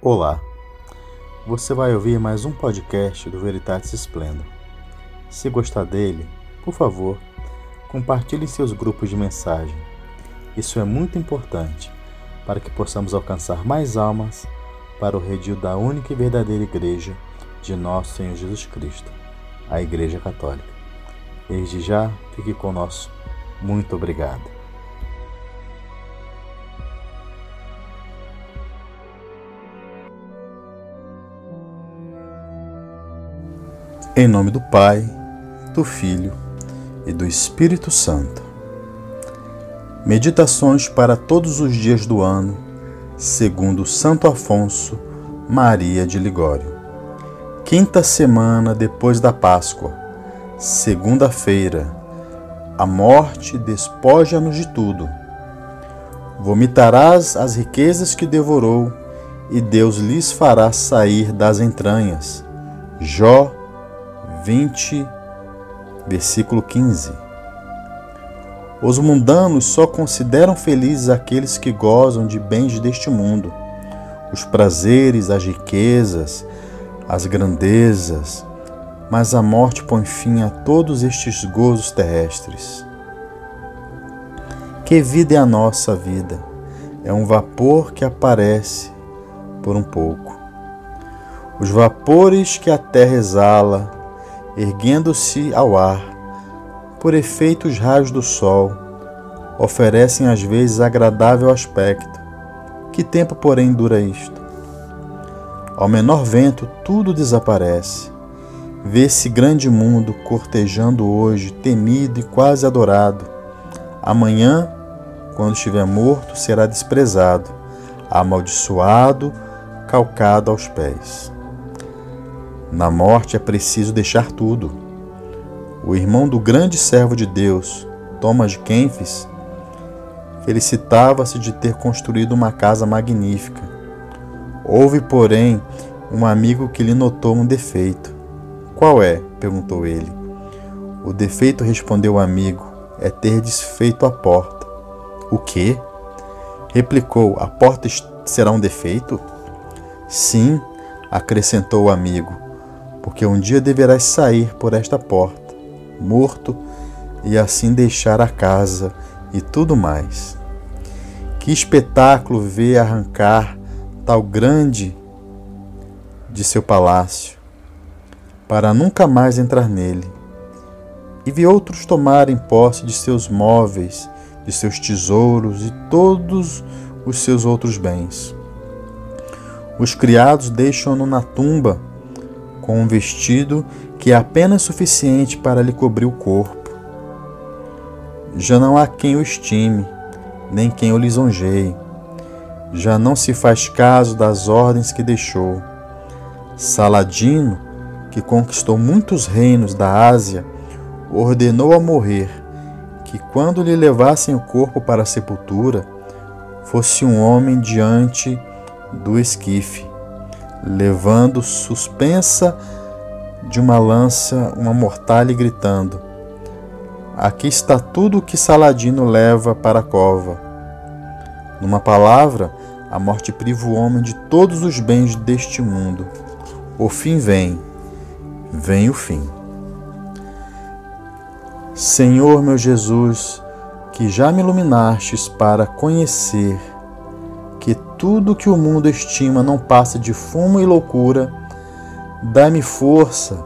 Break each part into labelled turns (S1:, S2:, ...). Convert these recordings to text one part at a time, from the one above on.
S1: Olá, você vai ouvir mais um podcast do Veritatis Splendor. Se gostar dele, por favor, compartilhe em seus grupos de mensagem. Isso é muito importante para que possamos alcançar mais almas para o redil da única e verdadeira Igreja de nosso Senhor Jesus Cristo, a Igreja Católica. Desde já, fique conosco. Muito obrigado. Em nome do Pai, do Filho e do Espírito Santo. Meditações para todos os dias do ano, segundo Santo Afonso Maria de Ligório. Quinta semana depois da Páscoa, segunda-feira. A morte despoja-nos de tudo. Vomitarás as riquezas que devorou, e Deus lhes fará sair das entranhas. Jó 20, versículo 15. Os mundanos só consideram felizes aqueles que gozam de bens deste mundo, os prazeres, as riquezas, as grandezas, mas a morte põe fim a todos estes gozos terrestres. Que vida é a nossa vida? É um vapor que aparece por um pouco. Os vapores que a terra exala erguendo-se ao ar, por efeito os raios do sol, oferecem às vezes agradável aspecto. Que tempo, porém, dura isto? Ao menor vento, tudo desaparece. Vê-se grande mundo cortejando hoje, temido e quase adorado. Amanhã, quando estiver morto, será desprezado, amaldiçoado, calcado aos pés. Na morte é preciso deixar tudo. O irmão do grande servo de Deus, Thomas de Kempis, felicitava-se de ter construído uma casa magnífica. Houve, porém, um amigo que lhe notou um defeito. Qual é? perguntou ele. O defeito, respondeu o amigo, é ter desfeito a porta. O quê? replicou. A porta será um defeito? Sim, acrescentou o amigo porque um dia deverás sair por esta porta, morto, e assim deixar a casa e tudo mais. Que espetáculo ver arrancar tal grande de seu palácio, para nunca mais entrar nele, e vi outros tomarem posse de seus móveis, de seus tesouros e todos os seus outros bens. Os criados deixam-no na tumba com um vestido que é apenas suficiente para lhe cobrir o corpo. Já não há quem o estime, nem quem o lisonjeie. Já não se faz caso das ordens que deixou. Saladino, que conquistou muitos reinos da Ásia, ordenou a morrer que, quando lhe levassem o corpo para a sepultura, fosse um homem diante do esquife levando suspensa de uma lança uma mortalha e gritando: Aqui está tudo o que Saladino leva para a cova. Numa palavra, a morte priva o homem de todos os bens deste mundo. O fim vem, vem o fim. Senhor meu Jesus, que já me iluminastes para conhecer que tudo que o mundo estima não passa de fumo e loucura, dá-me força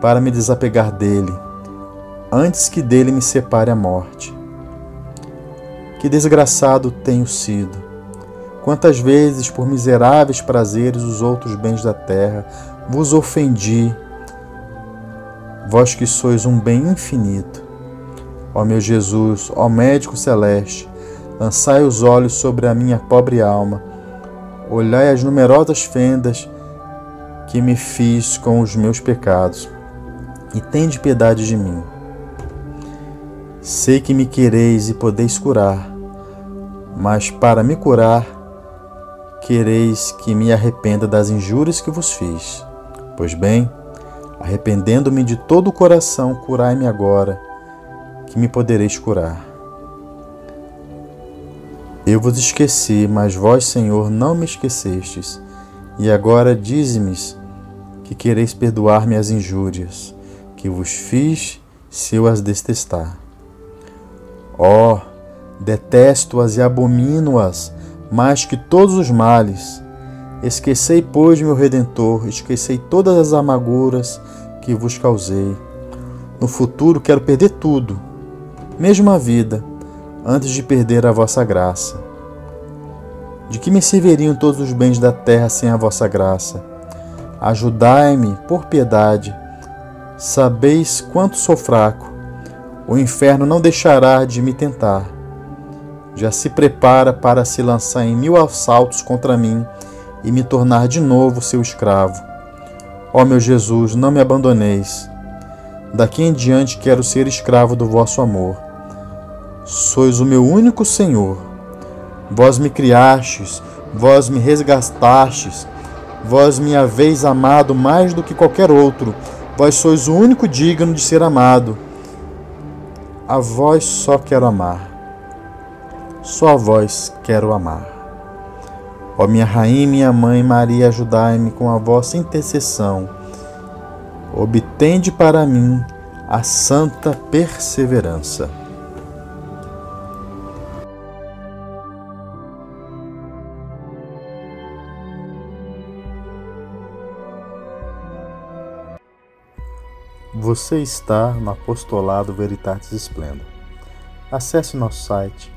S1: para me desapegar dele, antes que dele me separe a morte. Que desgraçado tenho sido! Quantas vezes, por miseráveis prazeres, os outros bens da terra, vos ofendi, vós que sois um bem infinito. Ó meu Jesus, ó médico celeste, Lançai os olhos sobre a minha pobre alma, olhai as numerosas fendas que me fiz com os meus pecados, e tende piedade de mim. Sei que me quereis e podeis curar, mas para me curar, quereis que me arrependa das injúrias que vos fiz. Pois bem, arrependendo-me de todo o coração, curai-me agora, que me podereis curar. Eu vos esqueci, mas vós, Senhor, não me esquecestes, E agora dize-me que quereis perdoar-me as injúrias que vos fiz se eu as detestar. Ó, oh, detesto-as e abomino-as mais que todos os males. Esquecei, pois, meu Redentor, esquecei todas as amarguras que vos causei. No futuro quero perder tudo, mesmo a vida, antes de perder a vossa graça. De que me serviriam todos os bens da terra sem a vossa graça? Ajudai-me, por piedade. Sabeis quanto sou fraco. O inferno não deixará de me tentar. Já se prepara para se lançar em mil assaltos contra mim e me tornar de novo seu escravo. Ó meu Jesus, não me abandoneis. Daqui em diante quero ser escravo do vosso amor. Sois o meu único Senhor. Vós me criastes, vós me resgatastes, Vós me haveis amado mais do que qualquer outro. Vós sois o único digno de ser amado. A vós só quero amar. Só a vós quero amar. Ó minha rainha minha mãe Maria, ajudai-me com a vossa intercessão. Obtende para mim a santa perseverança. Você está no Apostolado Veritatis Splendor. Acesse nosso site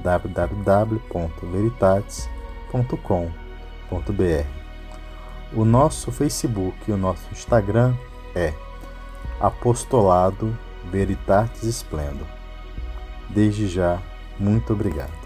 S1: www.veritatis.com.br. O nosso Facebook e o nosso Instagram é Apostolado Veritatis Splendor. Desde já, muito obrigado.